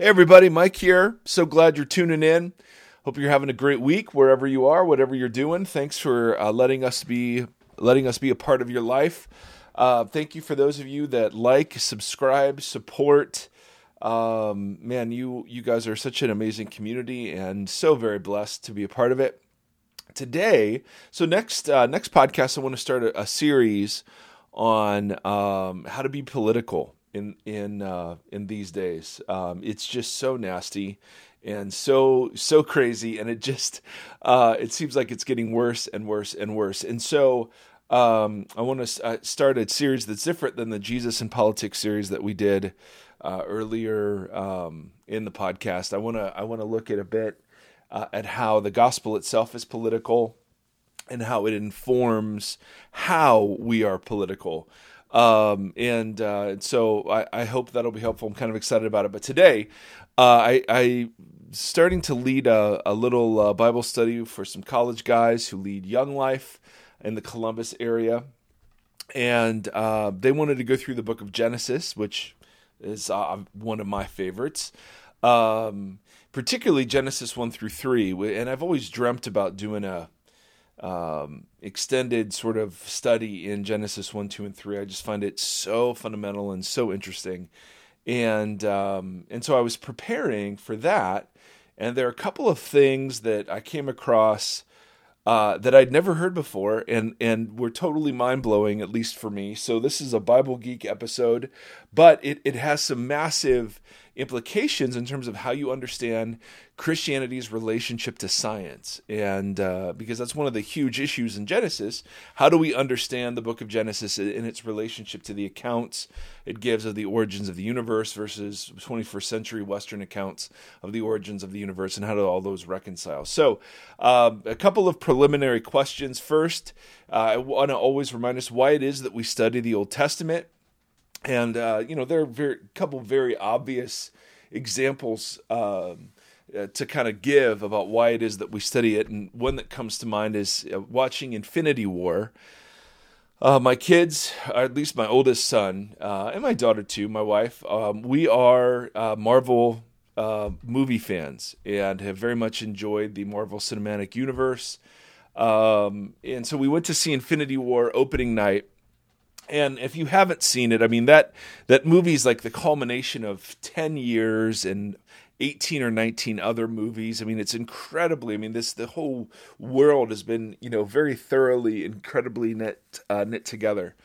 Hey, everybody, Mike here. So glad you're tuning in. Hope you're having a great week wherever you are, whatever you're doing. Thanks for uh, letting us be letting us be a part of your life. Uh, thank you for those of you that like, subscribe, support. Um, man, you you guys are such an amazing community, and so very blessed to be a part of it. Today, so next uh, next podcast, I want to start a, a series on um, how to be political in in uh, in these days. Um, it's just so nasty and so so crazy, and it just uh, it seems like it's getting worse and worse and worse. And so um, I want to uh, start a series that's different than the Jesus and Politics series that we did uh, earlier um, in the podcast. I want to I want to look at a bit uh, at how the gospel itself is political and how it informs how we are political. Um, and uh, so I, I, hope that'll be helpful. I'm kind of excited about it. But today, uh, I, I starting to lead a, a little uh, Bible study for some college guys who lead Young Life in the Columbus area, and uh, they wanted to go through the Book of Genesis, which is uh, one of my favorites. Um, particularly Genesis 1 through 3. And I've always dreamt about doing a um, extended sort of study in Genesis 1, 2, and 3. I just find it so fundamental and so interesting. And, um, and so I was preparing for that. And there are a couple of things that I came across uh, that I'd never heard before and, and were totally mind blowing, at least for me. So this is a Bible Geek episode, but it, it has some massive implications in terms of how you understand Christianity's relationship to science. And uh, because that's one of the huge issues in Genesis, how do we understand the book of Genesis in its relationship to the accounts it gives of the origins of the universe versus 21st century Western accounts of the origins of the universe, and how do all those reconcile? So, uh, a couple of preliminary questions. First, uh, I want to always remind us why it is that we study the Old Testament and uh, you know there are a couple very obvious examples um, uh, to kind of give about why it is that we study it, and one that comes to mind is uh, watching Infinity War. Uh, my kids, or at least my oldest son, uh, and my daughter too, my wife, um, we are uh, Marvel movie fans and have very much enjoyed the Marvel Cinematic Universe. Um, and so we went to see Infinity War opening night and if you haven't seen it, I mean that that movie is like the culmination of ten years and 18 or 19 other movies. I mean, it's incredibly. I mean, this the whole world has been you know very thoroughly, incredibly knit uh, knit together.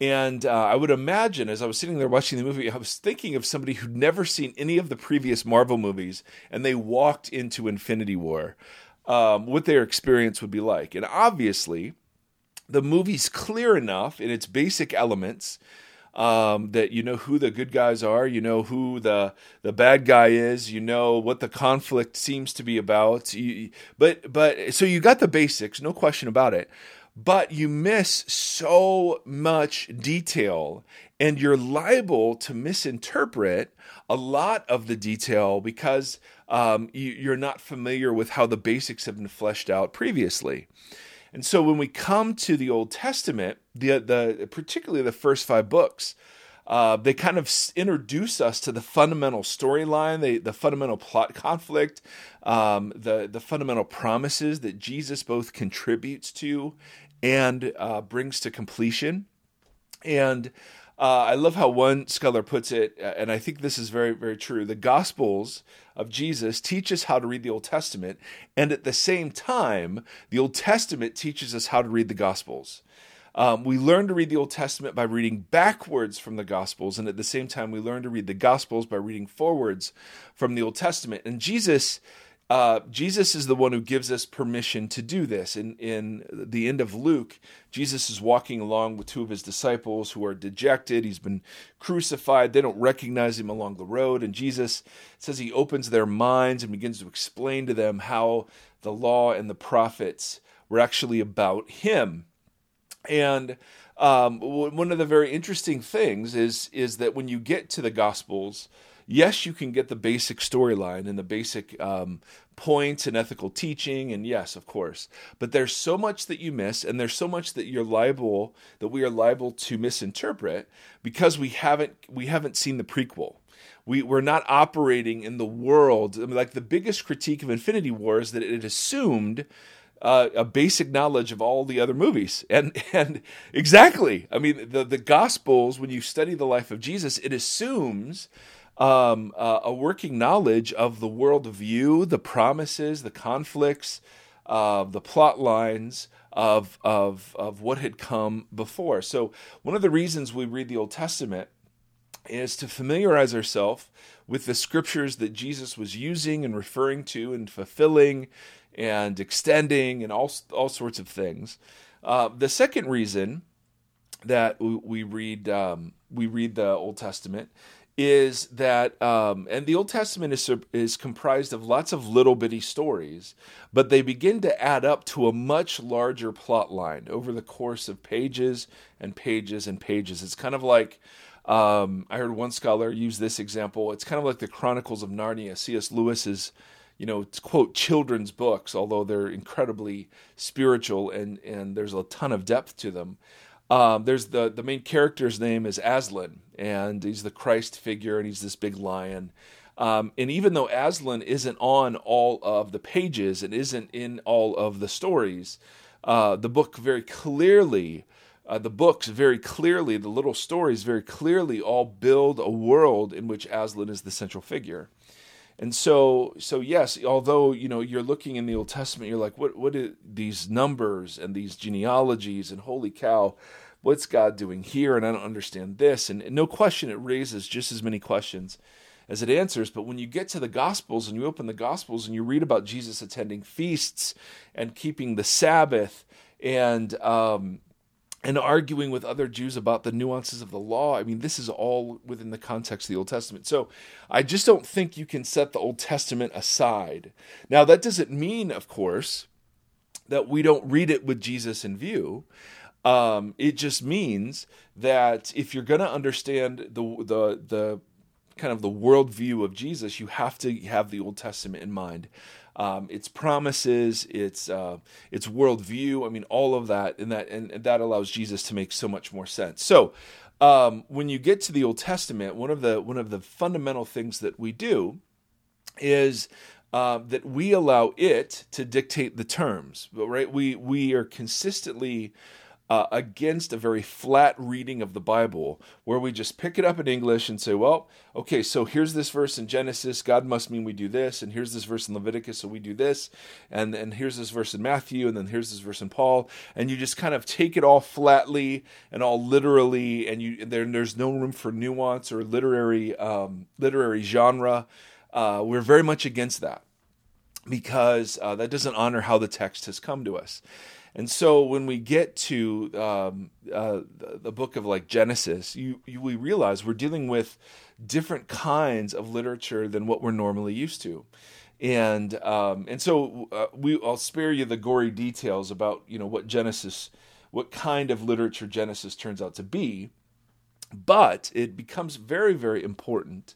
And uh, I would imagine, as I was sitting there watching the movie, I was thinking of somebody who'd never seen any of the previous Marvel movies, and they walked into Infinity War, um, what their experience would be like. And obviously, the movie's clear enough in its basic elements um, that you know who the good guys are, you know who the the bad guy is, you know what the conflict seems to be about. You, but but so you got the basics, no question about it. But you miss so much detail, and you're liable to misinterpret a lot of the detail because um, you, are not familiar with how the basics have been fleshed out previously. And so when we come to the Old Testament, the the particularly the first five books, uh, they kind of introduce us to the fundamental storyline, the, the fundamental plot conflict, um, the the fundamental promises that Jesus both contributes to and uh, brings to completion. And uh, I love how one scholar puts it, and I think this is very, very true. The Gospels of Jesus teach us how to read the Old Testament, and at the same time, the Old Testament teaches us how to read the Gospels. Um, we learn to read the Old Testament by reading backwards from the Gospels, and at the same time, we learn to read the Gospels by reading forwards from the Old Testament. And Jesus uh, Jesus is the one who gives us permission to do this. In, in the end of Luke, Jesus is walking along with two of his disciples who are dejected. He's been crucified. They don't recognize him along the road. And Jesus says he opens their minds and begins to explain to them how the law and the prophets were actually about him. And um, one of the very interesting things is, is that when you get to the Gospels, yes, you can get the basic storyline and the basic um, points and ethical teaching, and yes, of course. But there's so much that you miss, and there's so much that you're liable that we are liable to misinterpret because we haven't we haven't seen the prequel. we, we're not operating in the world. I mean, like the biggest critique of Infinity War is that it assumed uh, a basic knowledge of all the other movies. And and exactly, I mean, the the Gospels, when you study the life of Jesus, it assumes um, uh, a working knowledge of the world view, the promises, the conflicts, uh, the plot lines of of of what had come before. So one of the reasons we read the Old Testament is to familiarize ourselves with the scriptures that Jesus was using and referring to and fulfilling and extending and all all sorts of things. Uh, the second reason that we read um, we read the Old Testament is that um, and the Old Testament is is comprised of lots of little bitty stories, but they begin to add up to a much larger plot line over the course of pages and pages and pages. It's kind of like um, I heard one scholar use this example. It's kind of like the Chronicles of Narnia. C.S. Lewis's you know, quote children's books, although they're incredibly spiritual and and there's a ton of depth to them. Um, there's the the main character's name is Aslan, and he's the Christ figure, and he's this big lion. Um, and even though Aslan isn't on all of the pages and isn't in all of the stories, uh, the book very clearly, uh, the books very clearly, the little stories very clearly all build a world in which Aslan is the central figure. And so, so yes, although you know you're looking in the Old Testament, you're like, what, what are these numbers and these genealogies and holy cow, what's God doing here? And I don't understand this. And, and no question, it raises just as many questions as it answers. But when you get to the Gospels and you open the Gospels and you read about Jesus attending feasts and keeping the Sabbath and um, and arguing with other Jews about the nuances of the law. I mean, this is all within the context of the Old Testament. So I just don't think you can set the Old Testament aside. Now, that doesn't mean, of course, that we don't read it with Jesus in view. Um, it just means that if you're going to understand the the the kind of the worldview of Jesus, you have to have the Old Testament in mind um, its promises, its uh, its worldview. I mean, all of that, and that and, and that allows Jesus to make so much more sense. So, um, when you get to the Old Testament, one of the one of the fundamental things that we do is uh, that we allow it to dictate the terms. Right? We we are consistently uh, against a very flat reading of the Bible where we just pick it up in English and say, well, okay, so here's this verse in Genesis, God must mean we do this, and here's this verse in Leviticus, so we do this, and, and here's this verse in Matthew, and then here's this verse in Paul, and you just kind of take it all flatly and all literally, and you there, there's no room for nuance or literary um, literary genre. Uh, we're very much against that because uh, that doesn't honor how the text has come to us. And so when we get to um, uh, the, book of like Genesis, you, you, we realize we're dealing with different kinds of literature than what we're normally used to. And um, and so uh, we I'll spare you the gory details about you know what Genesis, what kind of literature Genesis turns out to be, but it becomes very very important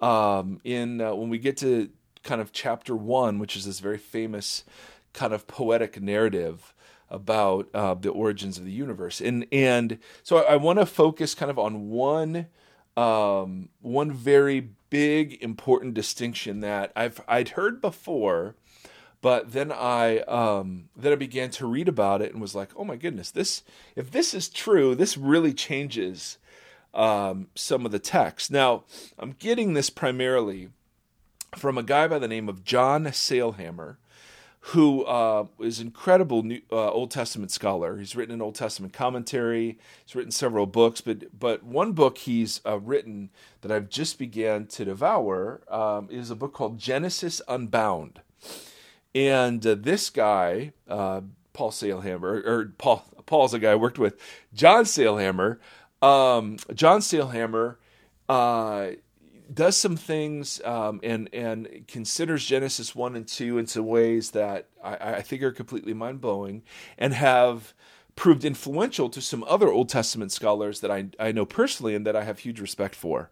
um, in uh, when we get to kind of chapter one, which is this very famous kind of poetic narrative about uh, the origins of the universe. And and so I, I want to focus kind of on one um, one very big important distinction that I've I'd heard before, but then I um, then I began to read about it and was like, oh my goodness, this if this is true, this really changes um, some of the text. Now I'm getting this primarily from a guy by the name of John Sailhamer who uh, is incredible New, uh, Old Testament scholar. He's written an Old Testament commentary. He's written several books, but but one book he's uh, written that I've just began to devour um, is a book called Genesis Unbound. And uh, this guy, uh, Paul Sailhamer, or, Paul Paul's a guy I worked with, John Sailhamer. Um, John Sailhamer uh, does some things um, and and considers Genesis one and two in some ways that I, I think are completely mind blowing and have proved influential to some other Old Testament scholars that I I know personally and that I have huge respect for.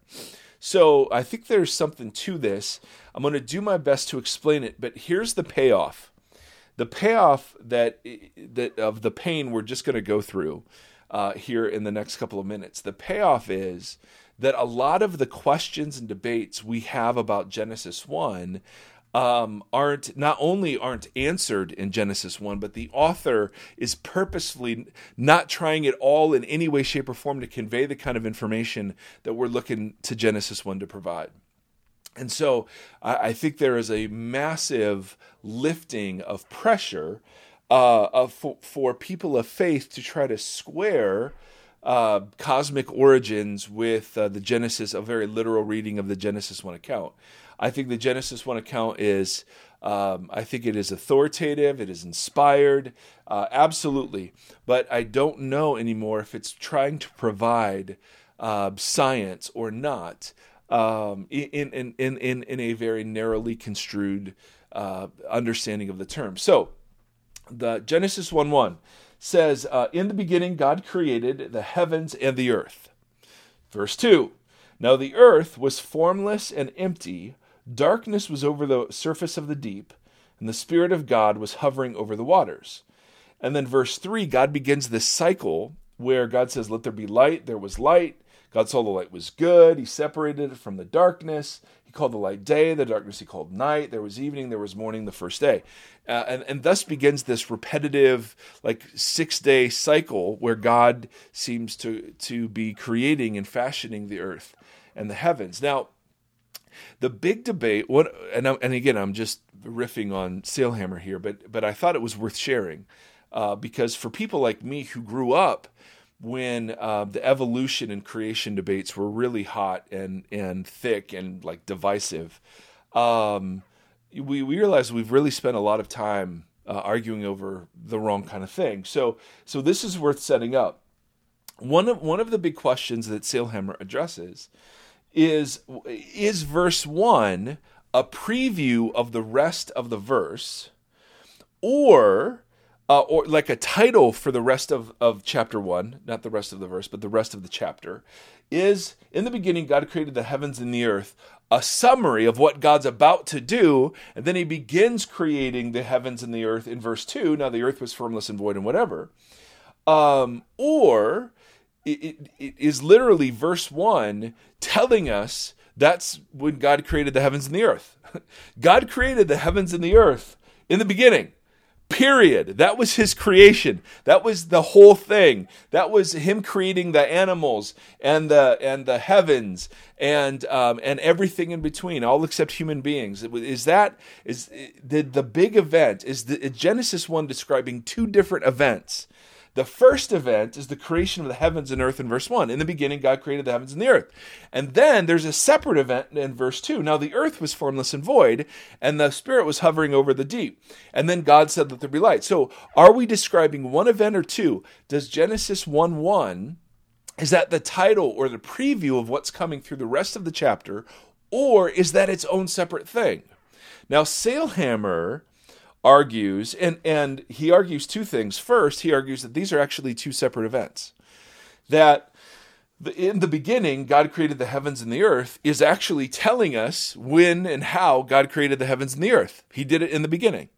So I think there's something to this. I'm going to do my best to explain it, but here's the payoff. The payoff that that of the pain we're just going to go through uh, here in the next couple of minutes. The payoff is that a lot of the questions and debates we have about Genesis 1 um, aren't not only aren't answered in Genesis 1, but the author is purposefully not trying at all in any way, shape, or form to convey the kind of information that we're looking to Genesis 1 to provide. And so I, I think there is a massive lifting of pressure uh, of, for, for, people of faith to try to square uh, cosmic origins with uh, the Genesis, a very literal reading of the Genesis 1 account. I think the Genesis 1 account is, um, I think it is authoritative, it is inspired, uh, absolutely. But I don't know anymore if it's trying to provide uh, science or not um, in, in, in, in, in a very narrowly construed uh, understanding of the term. So, the Genesis 1 1 says, uh, In the beginning, God created the heavens and the earth. Verse 2 Now the earth was formless and empty, darkness was over the surface of the deep, and the Spirit of God was hovering over the waters. And then verse 3, God begins this cycle where God says, Let there be light. There was light. God saw the light was good. He separated it from the darkness. He called the light day, the darkness he called night. There was evening, there was morning the first day. Uh, and, and thus begins this repetitive, like six day cycle where God seems to, to be creating and fashioning the earth and the heavens. Now, the big debate, what, and, and again, I'm just riffing on Sailhamer here, but, but I thought it was worth sharing uh, because for people like me who grew up when uh, the evolution and creation debates were really hot and and thick and like divisive, um, we, we realized we've really spent a lot of time uh, arguing over the wrong kind of thing. So so this is worth setting up. One of one of the big questions that Sailhamer addresses is is verse one a preview of the rest of the verse, or uh, or like a title for the rest of, of chapter one, not the rest of the verse, but the rest of the chapter, is in the beginning, God created the heavens and the earth, a summary of what God's about to do. And then he begins creating the heavens and the earth in verse two. Now the earth was formless and void and whatever. Um, or it, it, it is literally verse one telling us that's when God created the heavens and the earth. God created the heavens and the earth in the beginning. Period. That was his creation. That was the whole thing. That was him creating the animals and the and the heavens and um, and everything in between, all except human beings. Is that is the the big event? Is the Genesis one describing two different events? The first event is the creation of the heavens and earth in verse 1. In the beginning, God created the heavens and the earth. And then there's a separate event in verse 2. Now the earth was formless and void, and the Spirit was hovering over the deep. And then God said, Let there be light. So are we describing one event or two? Does Genesis 1 1, is that the title or the preview of what's coming through the rest of the chapter, or is that its own separate thing? Now, Sailhamer argues, and, and he argues two things. First, he argues that these are actually two separate events. That in the beginning, God created the heavens and the earth is actually telling us when and how God created the heavens and the earth. He did it in the beginning.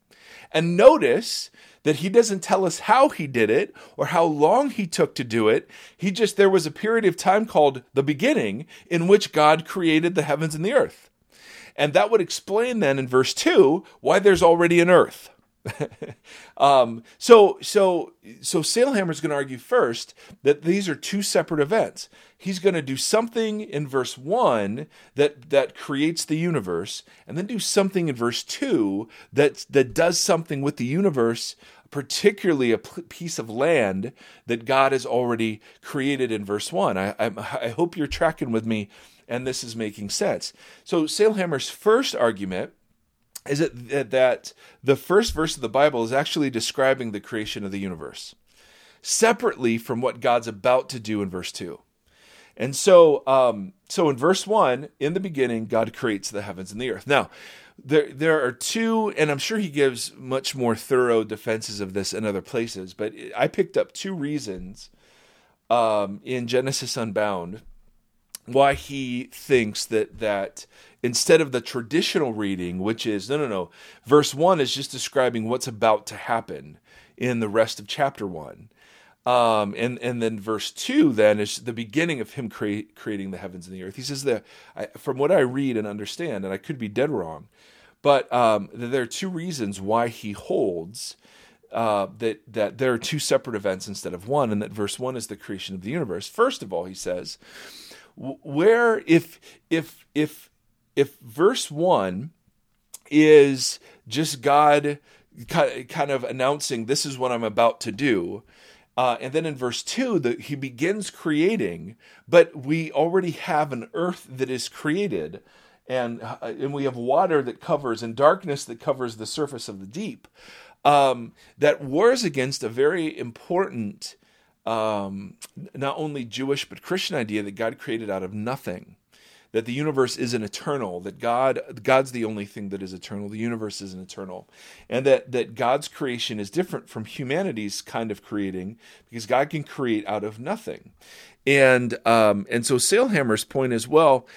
And notice that he doesn't tell us how he did it or how long he took to do it. He just, there was a period of time called the beginning in which God created the heavens and the earth. And that would explain then in verse 2 why there's already an earth. um, so so so Sailhamer is going to argue first that these are two separate events. He's going to do something in verse one that that creates the universe, and then do something in verse two that that does something with the universe, particularly a piece of land that God has already created in verse one. I I, I hope you're tracking with me and this is making sense. So Sailhamer's first argument is that, that the first verse of the Bible is actually describing the creation of the universe, separately from what God's about to do in verse two. And so, um, so in verse one, in the beginning, God creates the heavens and the earth. Now, there there are two, and I'm sure he gives much more thorough defenses of this in other places, but I picked up two reasons um, in Genesis Unbound why he thinks that that instead of the traditional reading, which is no, no, no, verse one is just describing what's about to happen in the rest of chapter one. Um, and and then verse two then is the beginning of him cre- creating the heavens and the earth. He says that I, from what I read and understand, and I could be dead wrong, but um, there are two reasons why he holds uh, that that there are two separate events instead of one, and that verse one is the creation of the universe. First of all, he says, where if if if if verse one is just God kind of announcing this is what I'm about to do. Uh, and then in verse 2, the, he begins creating, but we already have an earth that is created, and, uh, and we have water that covers and darkness that covers the surface of the deep. Um, that wars against a very important, um, not only Jewish but Christian idea that God created out of nothing that the universe isn't eternal, that God God's the only thing that is eternal, the universe isn't eternal, and that that God's creation is different from humanity's kind of creating because God can create out of nothing, and um, and so Sailhamer's point is well,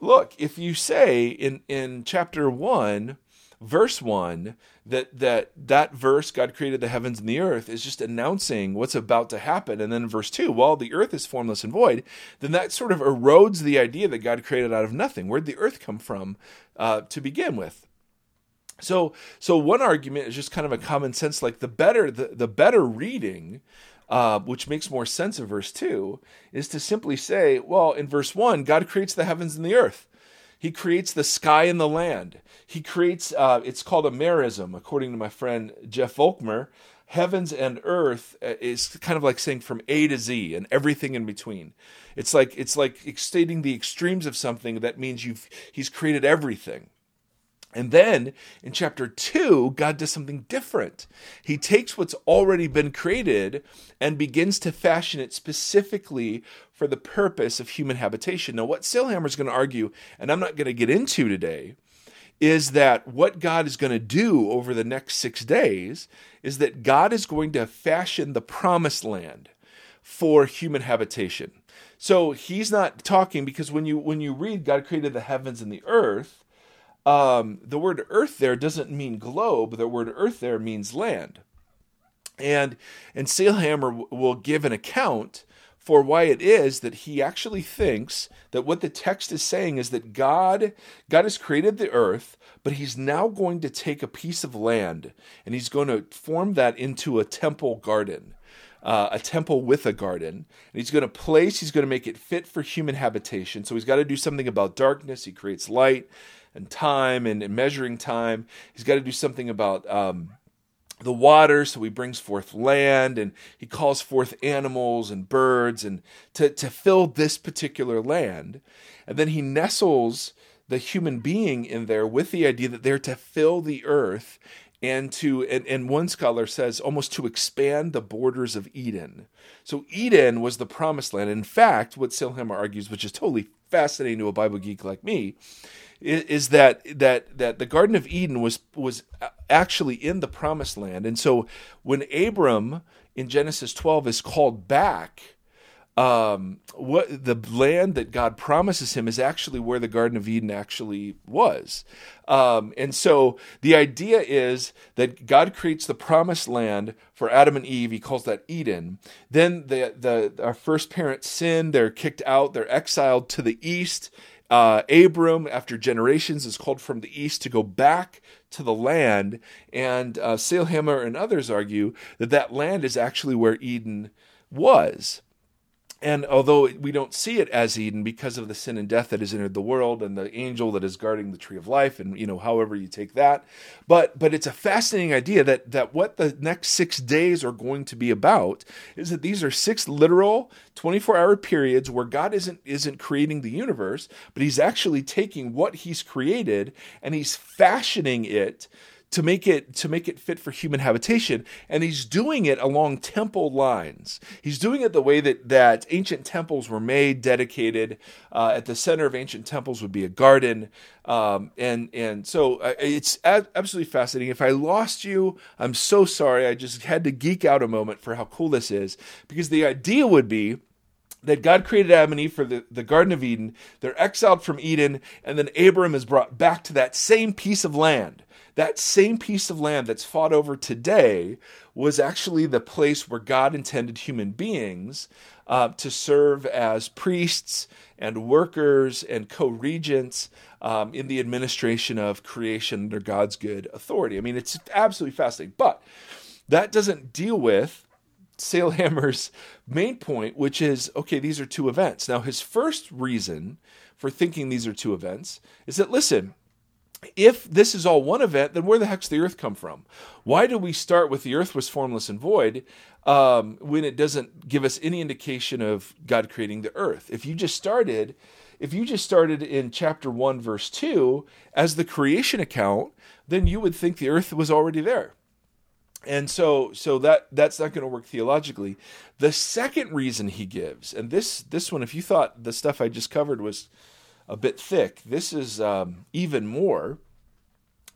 look if you say in in chapter one verse 1 that that that verse god created the heavens and the earth is just announcing what's about to happen. And then verse 2 while the earth is formless and void then that sort of erodes the idea that god created out of nothing. Where'd the earth come from uh, to begin with? So so one argument is just kind of a common sense like the better the, the better reading uh, which makes more sense of verse 2 is to simply say well in verse 1 god creates the heavens and the earth. He creates the sky and the land. He creates, uh, it's called a merism, according to my friend Jeff Volkmer. Heavens and earth uh, is kind of like saying from A to Z and everything in between. It's like it's like stating the extremes of something. That means you've he's created everything. And then in chapter two, God does something different. He takes what's already been created and begins to fashion it specifically for the purpose of human habitation. Now, what Sailhamer is going to argue, and I'm not going to get into today, is that what God is going to do over the next six days is that God is going to fashion the promised land for human habitation. So he's not talking because when you when you read God created the heavens and the earth, um, the word earth there doesn't mean globe. The word earth there means land. And and Sailhamer will give an account for why it is that he actually thinks that what the text is saying is that God God has created the earth, but he's now going to take a piece of land and he's going to form that into a temple garden. Uh, a temple with a garden. And he's going to place, he's going to make it fit for human habitation. So he's got to do something about darkness. He creates light and time and, and measuring time. He's got to do something about um, the water, so he brings forth land and he calls forth animals and birds and to, to fill this particular land. And then he nestles the human being in there with the idea that they're to fill the earth and to and, and one scholar says almost to expand the borders of Eden. So Eden was the promised land. In fact, what Sailhamer argues, which is totally fascinating to a Bible geek like me, is that that that the Garden of Eden was was actually in the Promised Land, and so when Abram in Genesis 12 is called back, um, what the land that God promises him is actually where the Garden of Eden actually was, um, and so the idea is that God creates the Promised Land for Adam and Eve. He calls that Eden. Then the the our first parents sin; they're kicked out, they're exiled to the east uh, Abram, after generations, is called from the east to go back to the land. And uh, and others argue that that land is actually where Eden was. And although we don't see it as Eden because of the sin and death that has entered the world and the angel that is guarding the tree of life and you know however you take that, but but it's a fascinating idea that that what the next 6 days are going to be about is that these are six literal 24-hour periods where God isn't isn't creating the universe, but he's actually taking what he's created and he's fashioning it to make it to make it fit for human habitation. And he's doing it along temple lines. He's doing it the way that that ancient temples were made dedicated uh, at the center of ancient temples would be a garden. Um, and and so uh, it's absolutely fascinating. If i lost you i'm so sorry. I just had to geek out a moment for how cool this is. Because the idea would be that God created Adam and Eve for the, the Garden of Eden. They're exiled from Eden, and then Abram is brought back to that same piece of land that same piece of land that's fought over today was actually the place where God intended human beings uh, to serve as priests and workers and co regents um, in the administration of creation under God's good authority. I mean, it's absolutely fascinating. But that doesn't deal with Sailhamer's main point, which is okay, these are two events. Now, his first reason for thinking these are two events is that, listen, if this is all one event, then where the heck's the earth come from? Why do we start with the earth was formless and void um, when it doesn't give us any indication of God creating the earth? If you just started, if you just started in chapter 1, verse 2 as the creation account, then you would think the earth was already there. And so so that that's not going to work theologically. The second reason he gives, and this this one, if you thought the stuff I just covered was a bit thick. This is um, even more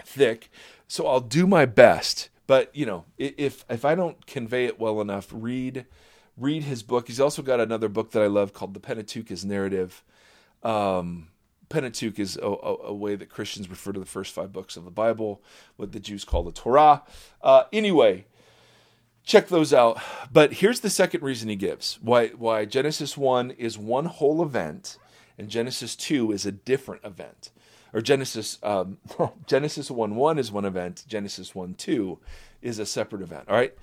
thick. So I'll do my best. But you know, if if I don't convey it well enough, read read his book. He's also got another book that I love called The Pentateuch is Narrative. Um, Pentateuch is a, a, a, way that Christians refer to the first five books of the Bible, what the Jews call the Torah. Uh, anyway, check those out. But here's the second reason he gives why why Genesis one is one whole event and Genesis 2 is a different event. Or Genesis um, Genesis 1 1 is one event, Genesis 1 2 is a separate event. All right.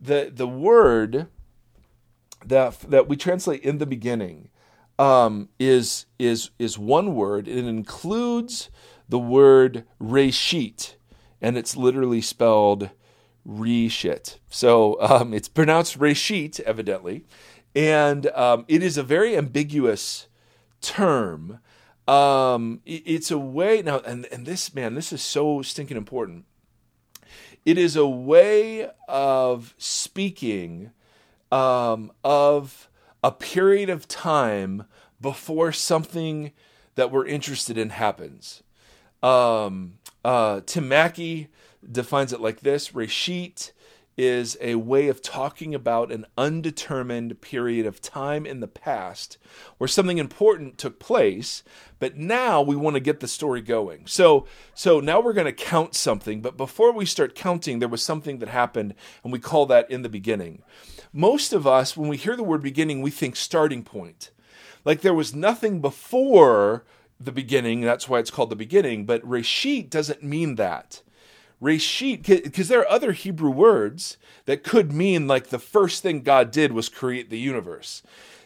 The the word that that we translate in the beginning um, is is is one word. It includes the word reshit, and it's literally spelled reshit. So um, it's pronounced reshit, evidently, and um, it is a very ambiguous term. Um, it's a way now, and, and this man, this is so stinking important. It is a way of speaking um, of a period of time before something that we're interested in happens. Um, uh, Tim Mackie defines it like this: Reshit is a way of talking about an undetermined period of time in the past where something important took place but now we want to get the story going. So so now we're going to count something but before we start counting there was something that happened and we call that in the beginning. Most of us when we hear the word beginning we think starting point. Like there was nothing before the beginning that's why it's called the beginning but reshit doesn't mean that Reshit, because there are other Hebrew words that could mean like the first thing God did was create the universe.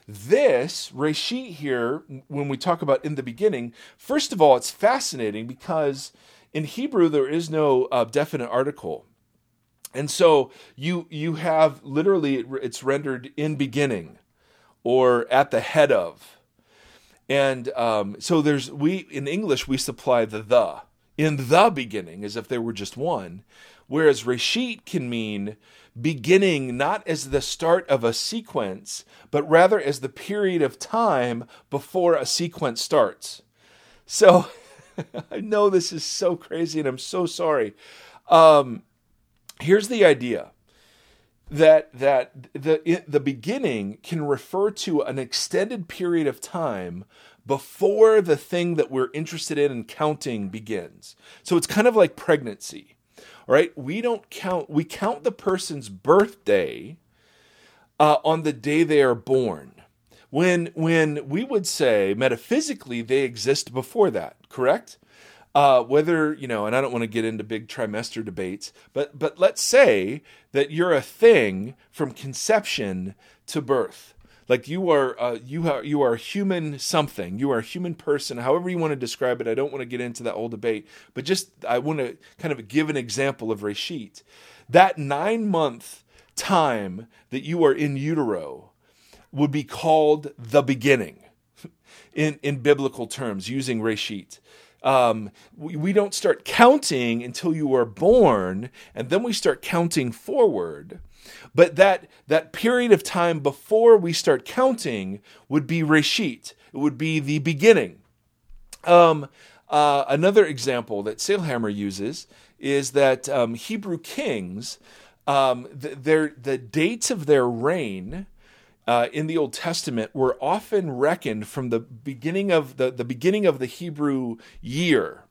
This, Reshit here, when we talk about in the beginning, first of all, it's fascinating because in Hebrew there is no uh, definite article. And so you you have literally it's rendered in beginning or at the head of. And um, so there's we in English we supply the the in the beginning, as if there were just one. Whereas Reshit can mean beginning not as the start of a sequence, but rather as the period of time before a sequence starts. So I know this is so crazy and I'm so sorry. Um, here's the idea that that the the beginning can refer to an extended period of time before the thing that we're interested in and counting begins. So it's kind of like pregnancy. All right, we don't count we count the person's birthday uh, on the day they are born. When when we would say metaphysically they exist before that, correct? Uh, whether you know, and I don't want to get into big trimester debates, but but let's say that you're a thing from conception to birth like you are uh, you are you are human something. You are a human person. However you want to describe it i don't want to get into that whole debate but just i want to kind of give an example of reshit that nine month time that you are in utero would be called the beginning in in biblical terms using reshit um, we, we don't start counting until you are born and then we start counting forward but that that period of time before we start counting would be reshit. It would be the beginning. Um, uh, another example that Sailhamer uses is that um, Hebrew kings, um, th- their the dates of their reign uh, in the Old Testament were often reckoned from the beginning of the, the beginning of the Hebrew year.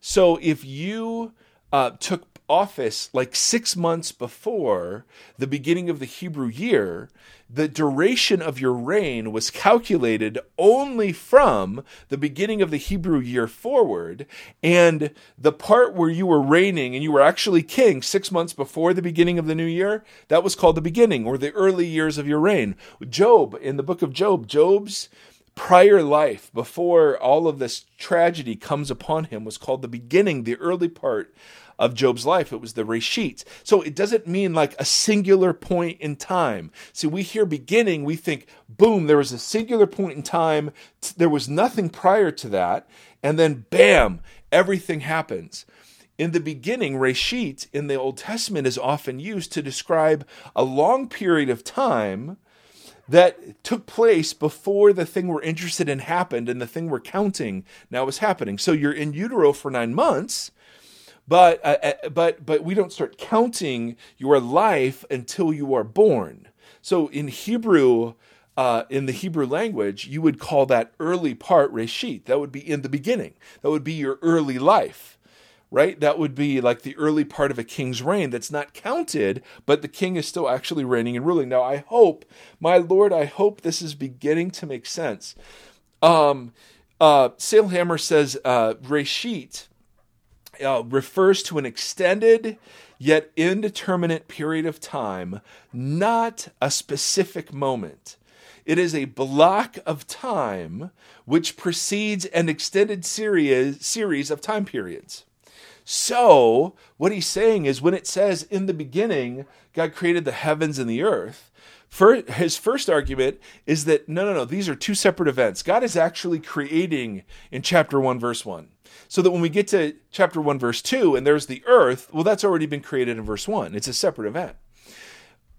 So if you uh, took office like six months before the beginning of the Hebrew year, the duration of your reign was calculated only from the beginning of the Hebrew year forward. And the part where you were reigning and you were actually king six months before the beginning of the new year, that was called the beginning or the early years of your reign. Job, in the book of Job, Job's prior life before all of this tragedy comes upon him was called the beginning, the early part of Job's life. It was the Reshit. So it doesn't mean like a singular point in time. See, we hear beginning, we think, boom, there was a singular point in time. There was nothing prior to that. And then bam, everything happens. In the beginning, Reshit in the Old Testament is often used to describe a long period of time that took place before the thing we're interested in happened and the thing we're counting now is happening. So you're in utero for nine months, but uh, uh, but but we don't start counting your life until you are born. So in Hebrew, uh, in the Hebrew language, you would call that early part reshit. That would be in the beginning. That would be your early life, right? That would be like the early part of a king's reign that's not counted, but the king is still actually reigning and ruling. Now, I hope, my Lord, I hope this is beginning to make sense. Um, uh, Sailhamer says uh, reshit uh, refers to an extended yet indeterminate period of time, not a specific moment. It is a block of time which precedes an extended series, series of time periods. So, what he's saying is when it says in the beginning, God created the heavens and the earth, for his first argument is that no, no, no, these are two separate events. God is actually creating in chapter 1, verse 1. So that when we get to chapter 1, verse 2, and there's the earth, well, that's already been created in verse 1. It's a separate event.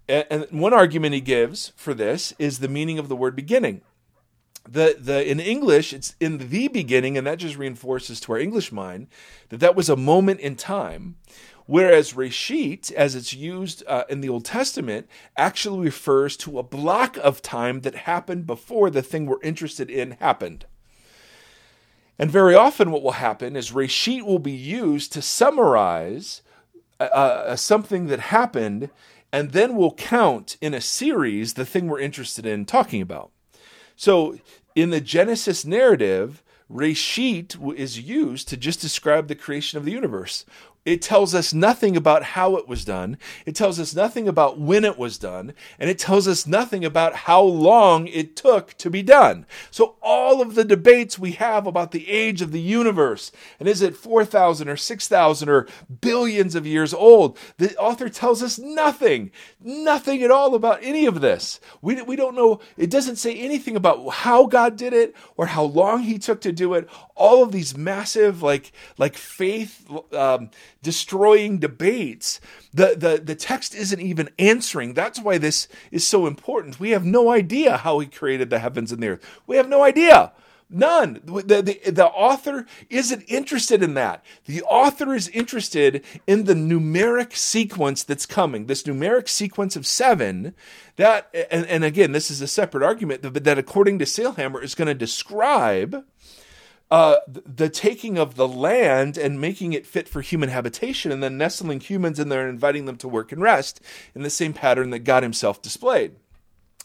And one argument he gives for this is the meaning of the word beginning. The, the in English, it's in the beginning, and that just reinforces to our English mind that that was a moment in time. Whereas reshit, as it's used uh, in the Old Testament, actually refers to a block of time that happened before the thing we're interested in happened. And very often, what will happen is reshit will be used to summarize uh, uh, something that happened, and then we'll count in a series the thing we're interested in talking about. So, in the Genesis narrative, reshit is used to just describe the creation of the universe, it tells us nothing about how it was done. It tells us nothing about when it was done. And it tells us nothing about how long it took to be done. So, all of the debates we have about the age of the universe and is it 4,000 or 6,000 or billions of years old, the author tells us nothing, nothing at all about any of this. We, we don't know, it doesn't say anything about how God did it or how long he took to do it. All of these massive, like, like faith, um, destroying debates. The, the, the text isn't even answering. That's why this is so important. We have no idea how he created the heavens and the earth. We have no idea. None. The, the, the, author isn't interested in that. The author is interested in the numeric sequence that's coming, this numeric sequence of seven. That, and, and again, this is a separate argument, that, that according to Sailhamer is going to describe uh, the taking of the land and making it fit for human habitation, and then nestling humans in there and inviting them to work and rest in the same pattern that God Himself displayed.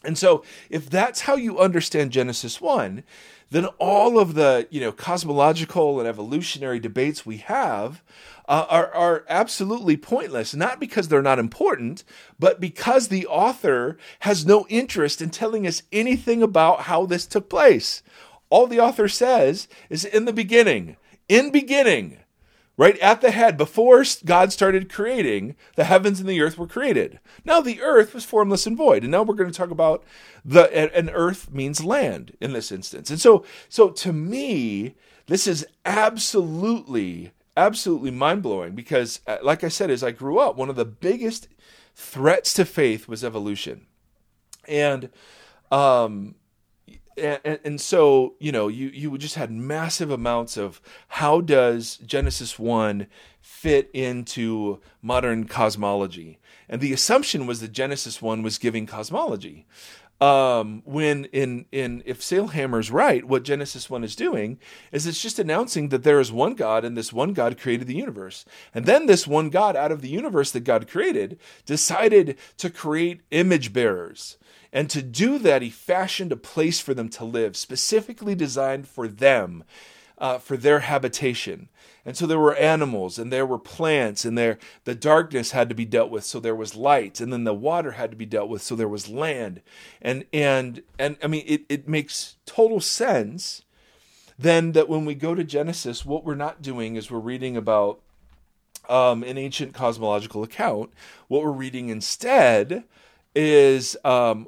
And so, if that's how you understand Genesis 1, then all of the you know cosmological and evolutionary debates we have uh, are, are absolutely pointless, not because they're not important, but because the author has no interest in telling us anything about how this took place all the author says is in the beginning, in beginning, right at the head, before God started creating, the heavens and the earth were created. Now the earth was formless and void. And now we're going to talk about the and earth means land in this instance. And so so to me, this is absolutely absolutely mind-blowing because uh, like I said as I grew up, one of the biggest threats to faith was evolution. And um and, and, so you know you you just had massive amounts of how does Genesis one fit into modern cosmology, and the assumption was that Genesis one was giving cosmology. um, when in in if Sailhamer's right, what Genesis one is doing is it's just announcing that there is one God and this one God created the universe, and then this one God out of the universe that God created decided to create image bearers. And to do that, he fashioned a place for them to live, specifically designed for them, uh, for their habitation. And so there were animals and there were plants and there the darkness had to be dealt with so there was light and then the water had to be dealt with so there was land. And and and I mean it, it makes total sense then that when we go to Genesis, what we're not doing is we're reading about um, an ancient cosmological account. What we're reading instead is um,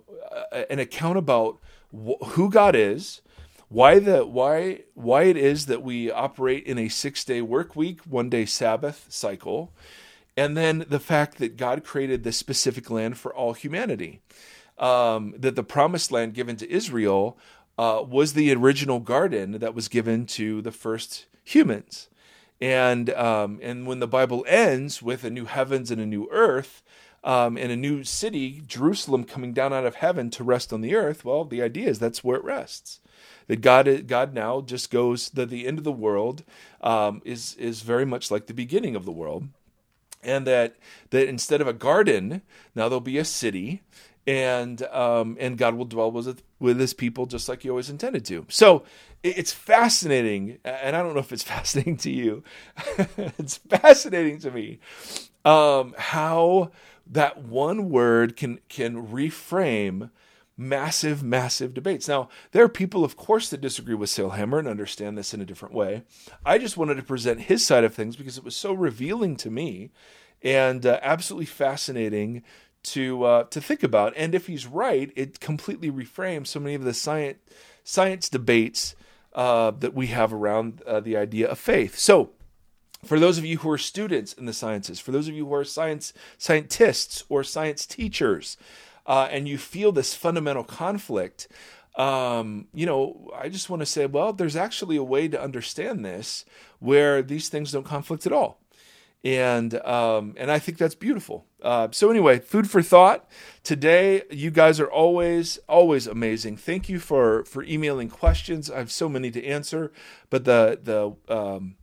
an account about wh- who God is, why the why why it is that we operate in a six day work week, one day Sabbath cycle, and then the fact that God created this specific land for all humanity. Um, that the promised land given to Israel uh, was the original garden that was given to the first humans. And um, and when the Bible ends with a new heavens and a new earth, um, and a new city, Jerusalem, coming down out of heaven to rest on the earth, well, the idea is that's where it rests that God God now just goes that the end of the world um, is is very much like the beginning of the world, and that that instead of a garden now there'll be a city, and um, and God will dwell with with His people just like He always intended to. So it's fascinating, and I don't know if it's fascinating to you. it's fascinating to me um, how that one word can can reframe massive, massive debates. Now, there are people, of course, that disagree with Sailhamer and understand this in a different way. I just wanted to present his side of things because it was so revealing to me and uh, absolutely fascinating to uh, to think about. And if he's right, it completely reframes so many of the science science debates uh, that we have around uh, the idea of faith. So. For those of you who are students in the sciences, for those of you who are science scientists or science teachers, uh, and you feel this fundamental conflict, um, you know, I just want to say, well, there's actually a way to understand this where these things don't conflict at all. And um, and I think that's beautiful. Uh, so anyway, food for thought today. You guys are always always amazing. Thank you for for emailing questions. I have so many to answer, but the the um,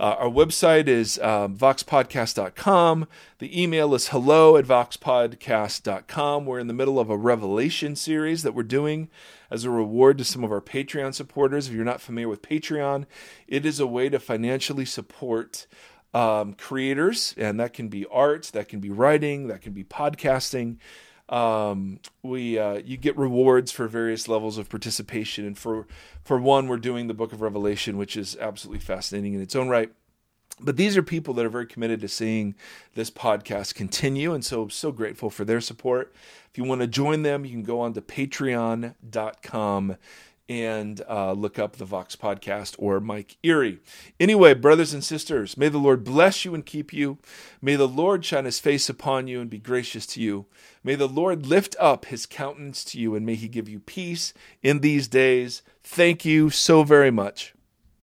uh, our website is um, voxpodcast.com. The email is hello at voxpodcast.com. We're in the middle of a revelation series that we're doing as a reward to some of our Patreon supporters. If you're not familiar with Patreon, it is a way to financially support um, creators, and that can be art, that can be writing, that can be podcasting. Um, we uh, you get rewards for various levels of participation, and for for one, we're doing the Book of Revelation, which is absolutely fascinating in its own right. But these are people that are very committed to seeing this podcast continue, and so so grateful for their support. If you want to join them, you can go on to patreon.com and uh, look up the Vox podcast or Mike Erre. Anyway, brothers and sisters, may the Lord bless you and keep you. May the Lord shine his face upon you and be gracious to you. May the Lord lift up his countenance to you and may he give you peace in these days. Thank you so very much.